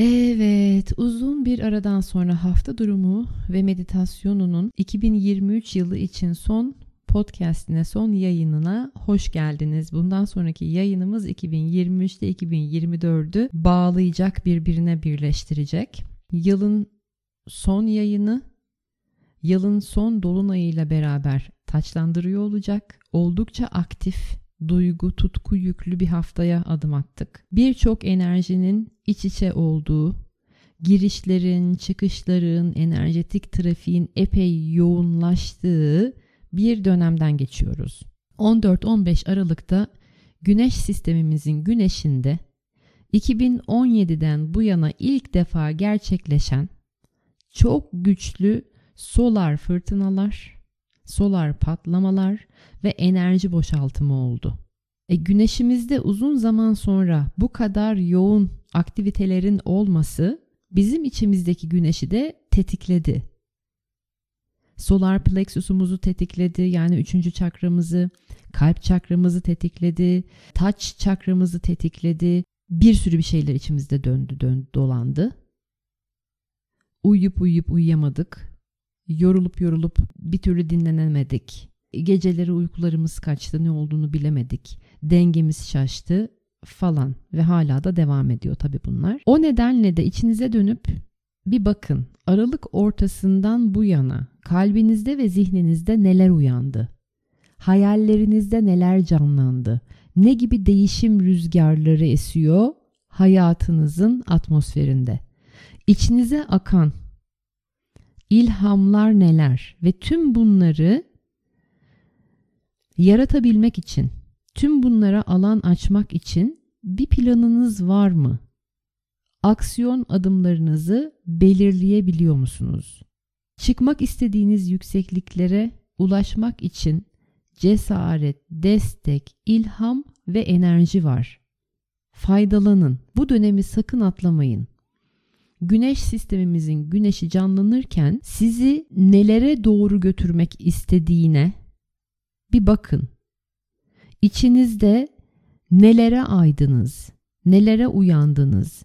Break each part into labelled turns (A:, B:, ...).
A: Evet, uzun bir aradan sonra hafta durumu ve meditasyonunun 2023 yılı için son podcastine, son yayınına hoş geldiniz. Bundan sonraki yayınımız 2023'te 2024'ü bağlayacak, birbirine birleştirecek. Yılın son yayını, yılın son dolunayıyla beraber taçlandırıyor olacak. Oldukça aktif, duygu, tutku yüklü bir haftaya adım attık. Birçok enerjinin iç içe olduğu, girişlerin, çıkışların, enerjetik trafiğin epey yoğunlaştığı bir dönemden geçiyoruz. 14-15 Aralık'ta Güneş sistemimizin güneşinde 2017'den bu yana ilk defa gerçekleşen çok güçlü solar fırtınalar, solar patlamalar ve enerji boşaltımı oldu. E, güneşimizde uzun zaman sonra bu kadar yoğun aktivitelerin olması bizim içimizdeki güneşi de tetikledi. Solar plexusumuzu tetikledi yani üçüncü çakramızı, kalp çakramızı tetikledi, taç çakramızı tetikledi. Bir sürü bir şeyler içimizde döndü, döndü, dolandı. Uyuyup uyuyup uyuyamadık. Yorulup yorulup bir türlü dinlenemedik. Geceleri uykularımız kaçtı, ne olduğunu bilemedik. Dengemiz şaştı falan ve hala da devam ediyor tabii bunlar. O nedenle de içinize dönüp bir bakın. Aralık ortasından bu yana kalbinizde ve zihninizde neler uyandı? Hayallerinizde neler canlandı? Ne gibi değişim rüzgarları esiyor hayatınızın atmosferinde? İçinize akan ilhamlar neler ve tüm bunları yaratabilmek için, tüm bunlara alan açmak için bir planınız var mı? Aksiyon adımlarınızı belirleyebiliyor musunuz? Çıkmak istediğiniz yüksekliklere ulaşmak için cesaret, destek, ilham ve enerji var. Faydalanın. Bu dönemi sakın atlamayın. Güneş sistemimizin güneşi canlanırken sizi nelere doğru götürmek istediğine bir bakın. İçinizde nelere aydınız, nelere uyandınız.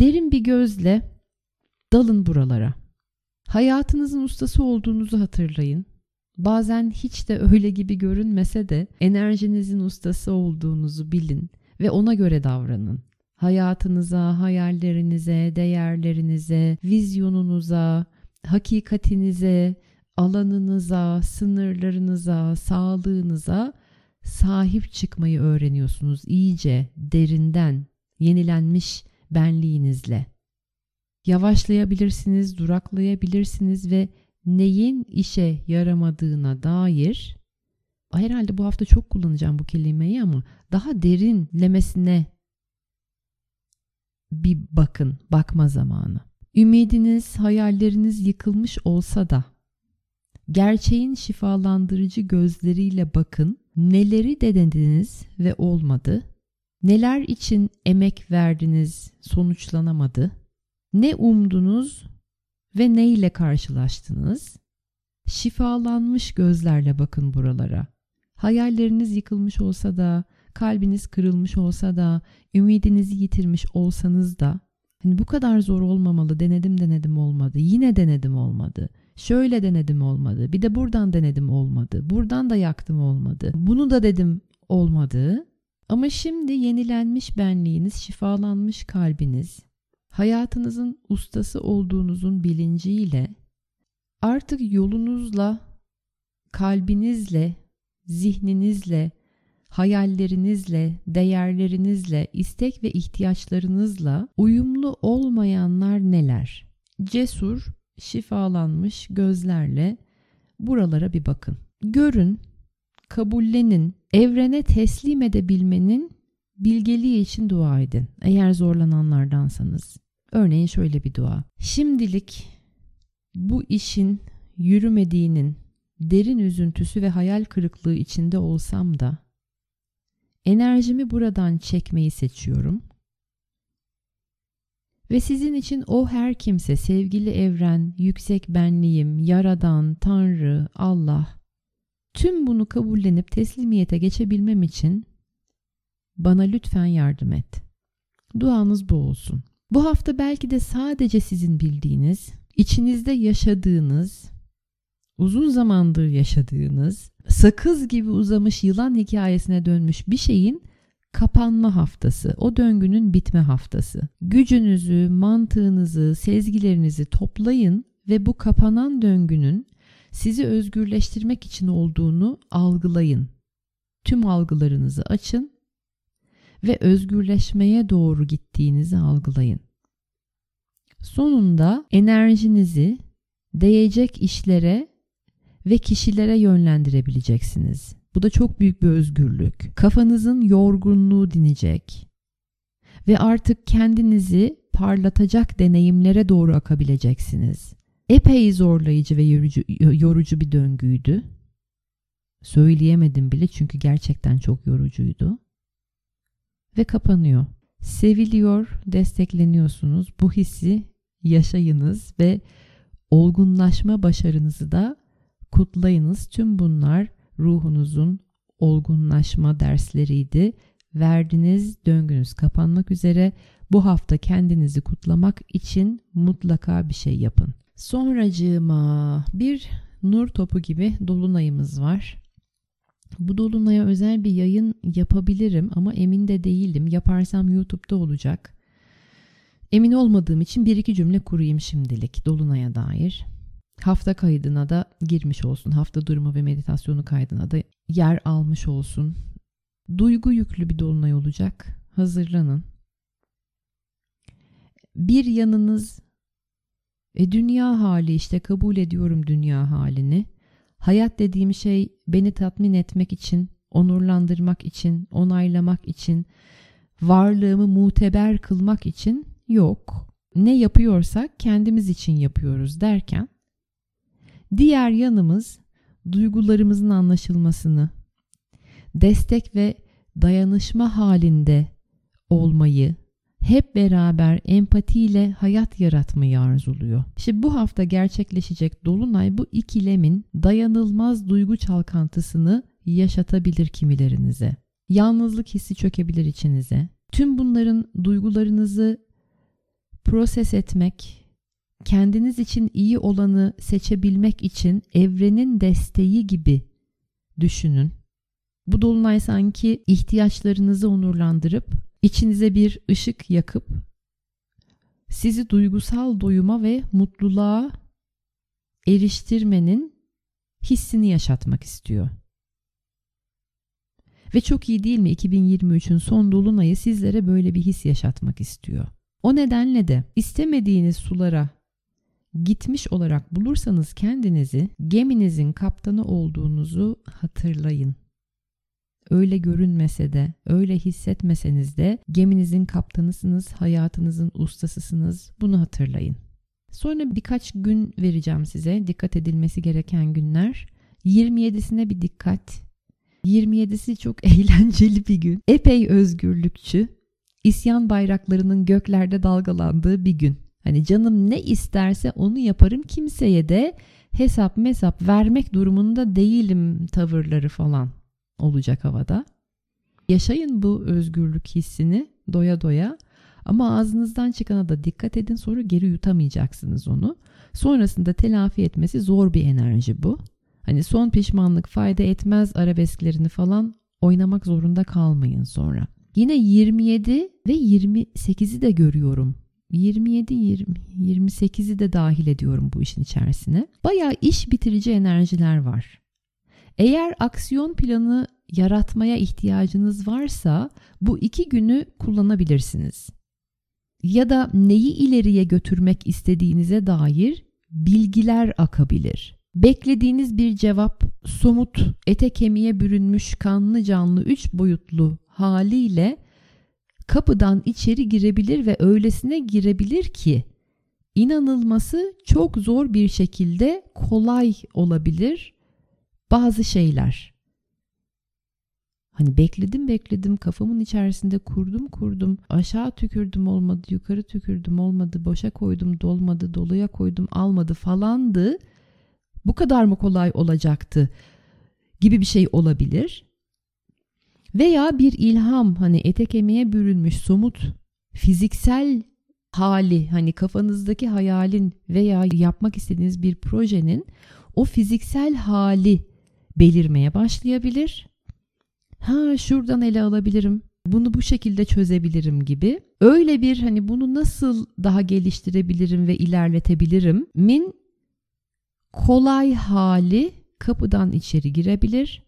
A: Derin bir gözle dalın buralara. Hayatınızın ustası olduğunuzu hatırlayın. Bazen hiç de öyle gibi görünmese de enerjinizin ustası olduğunuzu bilin ve ona göre davranın. Hayatınıza, hayallerinize, değerlerinize, vizyonunuza, hakikatinize, alanınıza, sınırlarınıza, sağlığınıza sahip çıkmayı öğreniyorsunuz iyice, derinden, yenilenmiş benliğinizle. Yavaşlayabilirsiniz, duraklayabilirsiniz ve neyin işe yaramadığına dair herhalde bu hafta çok kullanacağım bu kelimeyi ama daha derinlemesine bir bakın, bakma zamanı. Ümidiniz, hayalleriniz yıkılmış olsa da gerçeğin şifalandırıcı gözleriyle bakın. Neleri denediniz ve olmadı? Neler için emek verdiniz, sonuçlanamadı? Ne umdunuz ve ne ile karşılaştınız? Şifalanmış gözlerle bakın buralara. Hayalleriniz yıkılmış olsa da, kalbiniz kırılmış olsa da, ümidinizi yitirmiş olsanız da hani bu kadar zor olmamalı. Denedim denedim olmadı. Yine denedim olmadı. Şöyle denedim olmadı. Bir de buradan denedim olmadı. Buradan da yaktım olmadı. Bunu da dedim olmadı. Ama şimdi yenilenmiş benliğiniz, şifalanmış kalbiniz, hayatınızın ustası olduğunuzun bilinciyle artık yolunuzla, kalbinizle, zihninizle, hayallerinizle, değerlerinizle, istek ve ihtiyaçlarınızla uyumlu olmayanlar neler? Cesur, şifalanmış gözlerle buralara bir bakın. Görün, kabullenin, evrene teslim edebilmenin bilgeliği için dua edin. Eğer zorlananlardansanız. Örneğin şöyle bir dua. Şimdilik bu işin yürümediğinin derin üzüntüsü ve hayal kırıklığı içinde olsam da enerjimi buradan çekmeyi seçiyorum. Ve sizin için o her kimse sevgili evren, yüksek benliğim, yaradan, tanrı, Allah tüm bunu kabullenip teslimiyete geçebilmem için bana lütfen yardım et. Duanız bu olsun. Bu hafta belki de sadece sizin bildiğiniz, içinizde yaşadığınız, uzun zamandır yaşadığınız, sakız gibi uzamış yılan hikayesine dönmüş bir şeyin kapanma haftası, o döngünün bitme haftası. Gücünüzü, mantığınızı, sezgilerinizi toplayın ve bu kapanan döngünün sizi özgürleştirmek için olduğunu algılayın. Tüm algılarınızı açın ve özgürleşmeye doğru gittiğinizi algılayın. Sonunda enerjinizi değecek işlere ve kişilere yönlendirebileceksiniz. Bu da çok büyük bir özgürlük. Kafanızın yorgunluğu dinecek ve artık kendinizi parlatacak deneyimlere doğru akabileceksiniz. Epey zorlayıcı ve yorucu, yorucu bir döngüydü. Söyleyemedim bile çünkü gerçekten çok yorucuydu. Ve kapanıyor. Seviliyor, destekleniyorsunuz. Bu hissi yaşayınız ve olgunlaşma başarınızı da kutlayınız. Tüm bunlar ruhunuzun olgunlaşma dersleriydi. Verdiniz, döngünüz kapanmak üzere. Bu hafta kendinizi kutlamak için mutlaka bir şey yapın. Sonracığıma bir nur topu gibi dolunayımız var. Bu dolunaya özel bir yayın yapabilirim ama emin de değilim. Yaparsam YouTube'da olacak. Emin olmadığım için bir iki cümle kurayım şimdilik dolunaya dair. Hafta kaydına da girmiş olsun. Hafta durumu ve meditasyonu kaydına da yer almış olsun. Duygu yüklü bir dolunay olacak. Hazırlanın. Bir yanınız e, dünya hali işte kabul ediyorum dünya halini. Hayat dediğim şey beni tatmin etmek için, onurlandırmak için, onaylamak için, varlığımı muteber kılmak için yok. Ne yapıyorsak kendimiz için yapıyoruz derken diğer yanımız duygularımızın anlaşılmasını, destek ve dayanışma halinde olmayı, hep beraber empatiyle hayat yaratmayı arzuluyor. İşte bu hafta gerçekleşecek dolunay bu ikilemin dayanılmaz duygu çalkantısını yaşatabilir kimilerinize. Yalnızlık hissi çökebilir içinize. Tüm bunların duygularınızı proses etmek, kendiniz için iyi olanı seçebilmek için evrenin desteği gibi düşünün. Bu dolunay sanki ihtiyaçlarınızı onurlandırıp içinize bir ışık yakıp sizi duygusal doyuma ve mutluluğa eriştirmenin hissini yaşatmak istiyor. Ve çok iyi değil mi 2023'ün son dolunayı sizlere böyle bir his yaşatmak istiyor. O nedenle de istemediğiniz sulara gitmiş olarak bulursanız kendinizi geminizin kaptanı olduğunuzu hatırlayın. Öyle görünmese de, öyle hissetmeseniz de geminizin kaptanısınız, hayatınızın ustasısınız. Bunu hatırlayın. Sonra birkaç gün vereceğim size dikkat edilmesi gereken günler. 27'sine bir dikkat. 27'si çok eğlenceli bir gün. Epey özgürlükçü. İsyan bayraklarının göklerde dalgalandığı bir gün. Hani canım ne isterse onu yaparım kimseye de hesap mesap vermek durumunda değilim tavırları falan olacak havada. Yaşayın bu özgürlük hissini doya doya ama ağzınızdan çıkana da dikkat edin sonra geri yutamayacaksınız onu. Sonrasında telafi etmesi zor bir enerji bu. Hani son pişmanlık fayda etmez arabesklerini falan oynamak zorunda kalmayın sonra. Yine 27 ve 28'i de görüyorum. 27 20 28'i de dahil ediyorum bu işin içerisine. Bayağı iş bitirici enerjiler var. Eğer aksiyon planı yaratmaya ihtiyacınız varsa bu iki günü kullanabilirsiniz. Ya da neyi ileriye götürmek istediğinize dair bilgiler akabilir. Beklediğiniz bir cevap somut, ete kemiğe bürünmüş kanlı canlı üç boyutlu haliyle kapıdan içeri girebilir ve öylesine girebilir ki inanılması çok zor bir şekilde kolay olabilir bazı şeyler. Hani bekledim bekledim kafamın içerisinde kurdum kurdum aşağı tükürdüm olmadı yukarı tükürdüm olmadı boşa koydum dolmadı doluya koydum almadı falandı bu kadar mı kolay olacaktı gibi bir şey olabilir. Veya bir ilham hani ete kemiğe bürünmüş somut fiziksel hali hani kafanızdaki hayalin veya yapmak istediğiniz bir projenin o fiziksel hali belirmeye başlayabilir. Ha şuradan ele alabilirim. Bunu bu şekilde çözebilirim gibi. Öyle bir hani bunu nasıl daha geliştirebilirim ve ilerletebilirim min kolay hali kapıdan içeri girebilir.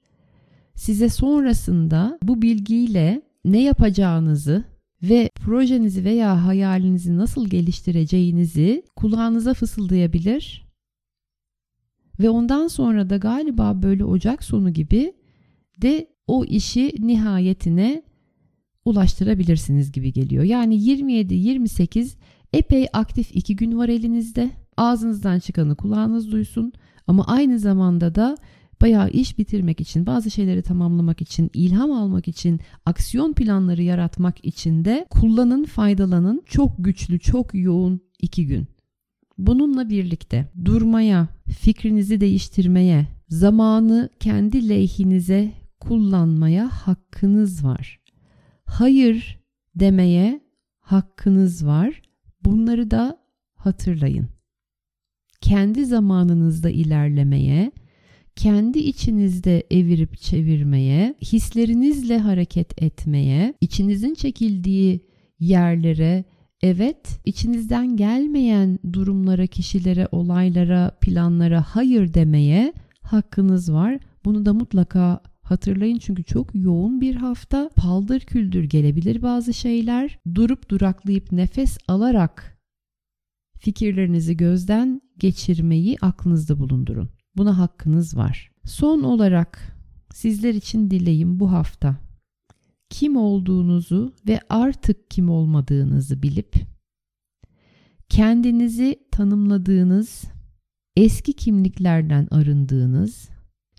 A: Size sonrasında bu bilgiyle ne yapacağınızı ve projenizi veya hayalinizi nasıl geliştireceğinizi kulağınıza fısıldayabilir. Ve ondan sonra da galiba böyle Ocak sonu gibi de o işi nihayetine ulaştırabilirsiniz gibi geliyor. Yani 27-28 epey aktif iki gün var elinizde. Ağzınızdan çıkanı kulağınız duysun ama aynı zamanda da bayağı iş bitirmek için, bazı şeyleri tamamlamak için, ilham almak için, aksiyon planları yaratmak için de kullanın, faydalanın. Çok güçlü, çok yoğun iki gün. Bununla birlikte durmaya, fikrinizi değiştirmeye, zamanı kendi lehinize kullanmaya hakkınız var. Hayır demeye hakkınız var. Bunları da hatırlayın. Kendi zamanınızda ilerlemeye, kendi içinizde evirip çevirmeye, hislerinizle hareket etmeye, içinizin çekildiği yerlere, evet, içinizden gelmeyen durumlara, kişilere, olaylara, planlara hayır demeye hakkınız var. Bunu da mutlaka hatırlayın çünkü çok yoğun bir hafta. Paldır küldür gelebilir bazı şeyler. Durup duraklayıp nefes alarak fikirlerinizi gözden geçirmeyi aklınızda bulundurun. Buna hakkınız var. Son olarak sizler için dileğim bu hafta kim olduğunuzu ve artık kim olmadığınızı bilip kendinizi tanımladığınız, eski kimliklerden arındığınız,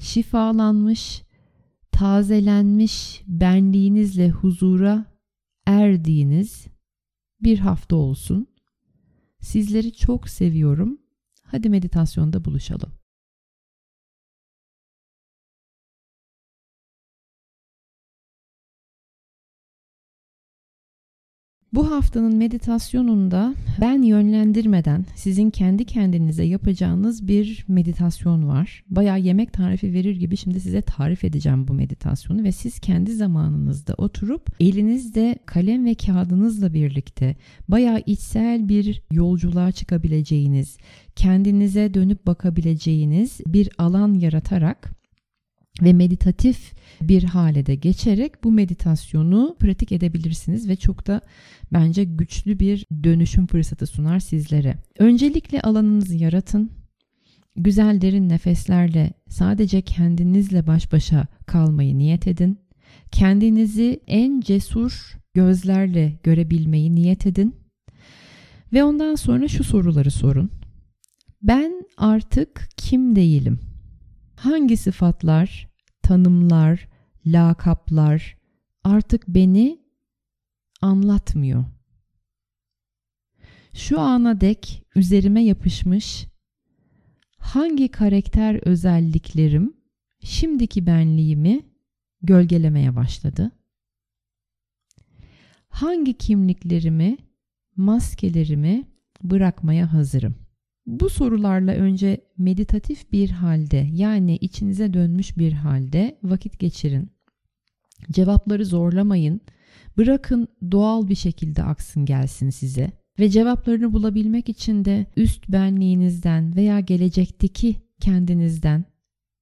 A: şifalanmış, tazelenmiş benliğinizle huzura erdiğiniz bir hafta olsun. Sizleri çok seviyorum. Hadi meditasyonda buluşalım. Bu haftanın meditasyonunda ben yönlendirmeden sizin kendi kendinize yapacağınız bir meditasyon var. Baya yemek tarifi verir gibi şimdi size tarif edeceğim bu meditasyonu ve siz kendi zamanınızda oturup elinizde kalem ve kağıdınızla birlikte baya içsel bir yolculuğa çıkabileceğiniz, kendinize dönüp bakabileceğiniz bir alan yaratarak ve meditatif bir hale de geçerek bu meditasyonu pratik edebilirsiniz ve çok da bence güçlü bir dönüşüm fırsatı sunar sizlere. Öncelikle alanınızı yaratın. Güzel derin nefeslerle sadece kendinizle baş başa kalmayı niyet edin. Kendinizi en cesur gözlerle görebilmeyi niyet edin. Ve ondan sonra şu soruları sorun. Ben artık kim değilim? Hangi sıfatlar, tanımlar, lakaplar artık beni anlatmıyor? Şu ana dek üzerime yapışmış hangi karakter özelliklerim şimdiki benliğimi gölgelemeye başladı? Hangi kimliklerimi, maskelerimi bırakmaya hazırım? Bu sorularla önce meditatif bir halde yani içinize dönmüş bir halde vakit geçirin. Cevapları zorlamayın. Bırakın doğal bir şekilde aksın gelsin size. Ve cevaplarını bulabilmek için de üst benliğinizden veya gelecekteki kendinizden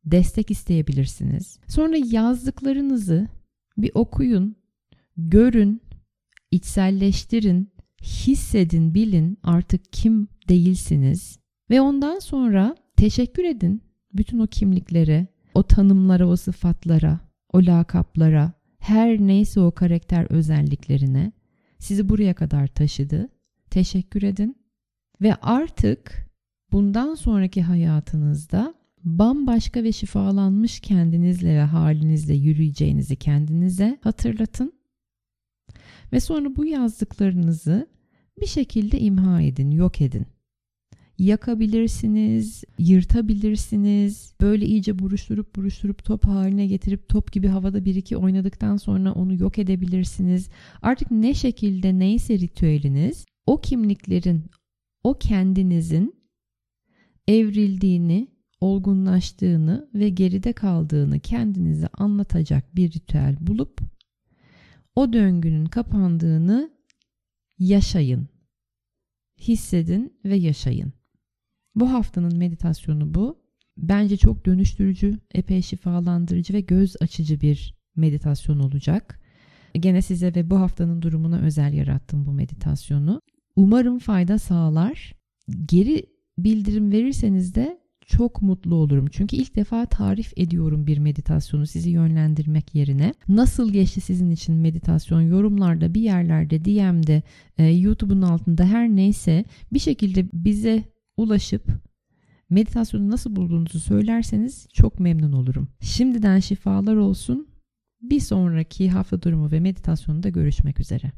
A: destek isteyebilirsiniz. Sonra yazdıklarınızı bir okuyun, görün, içselleştirin, hissedin, bilin artık kim değilsiniz ve ondan sonra teşekkür edin bütün o kimliklere, o tanımlara, o sıfatlara, o lakaplara, her neyse o karakter özelliklerine sizi buraya kadar taşıdı. Teşekkür edin ve artık bundan sonraki hayatınızda bambaşka ve şifalanmış kendinizle ve halinizle yürüyeceğinizi kendinize hatırlatın. Ve sonra bu yazdıklarınızı bir şekilde imha edin, yok edin yakabilirsiniz, yırtabilirsiniz. Böyle iyice buruşturup buruşturup top haline getirip top gibi havada bir iki oynadıktan sonra onu yok edebilirsiniz. Artık ne şekilde neyse ritüeliniz o kimliklerin, o kendinizin evrildiğini, olgunlaştığını ve geride kaldığını kendinize anlatacak bir ritüel bulup o döngünün kapandığını yaşayın. Hissedin ve yaşayın. Bu haftanın meditasyonu bu. Bence çok dönüştürücü, epey şifalandırıcı ve göz açıcı bir meditasyon olacak. Gene size ve bu haftanın durumuna özel yarattım bu meditasyonu. Umarım fayda sağlar. Geri bildirim verirseniz de çok mutlu olurum. Çünkü ilk defa tarif ediyorum bir meditasyonu sizi yönlendirmek yerine. Nasıl geçti sizin için meditasyon yorumlarda bir yerlerde DM'de e, YouTube'un altında her neyse bir şekilde bize ulaşıp meditasyonu nasıl bulduğunuzu söylerseniz çok memnun olurum. Şimdiden şifalar olsun. Bir sonraki hafta durumu ve meditasyonda görüşmek üzere.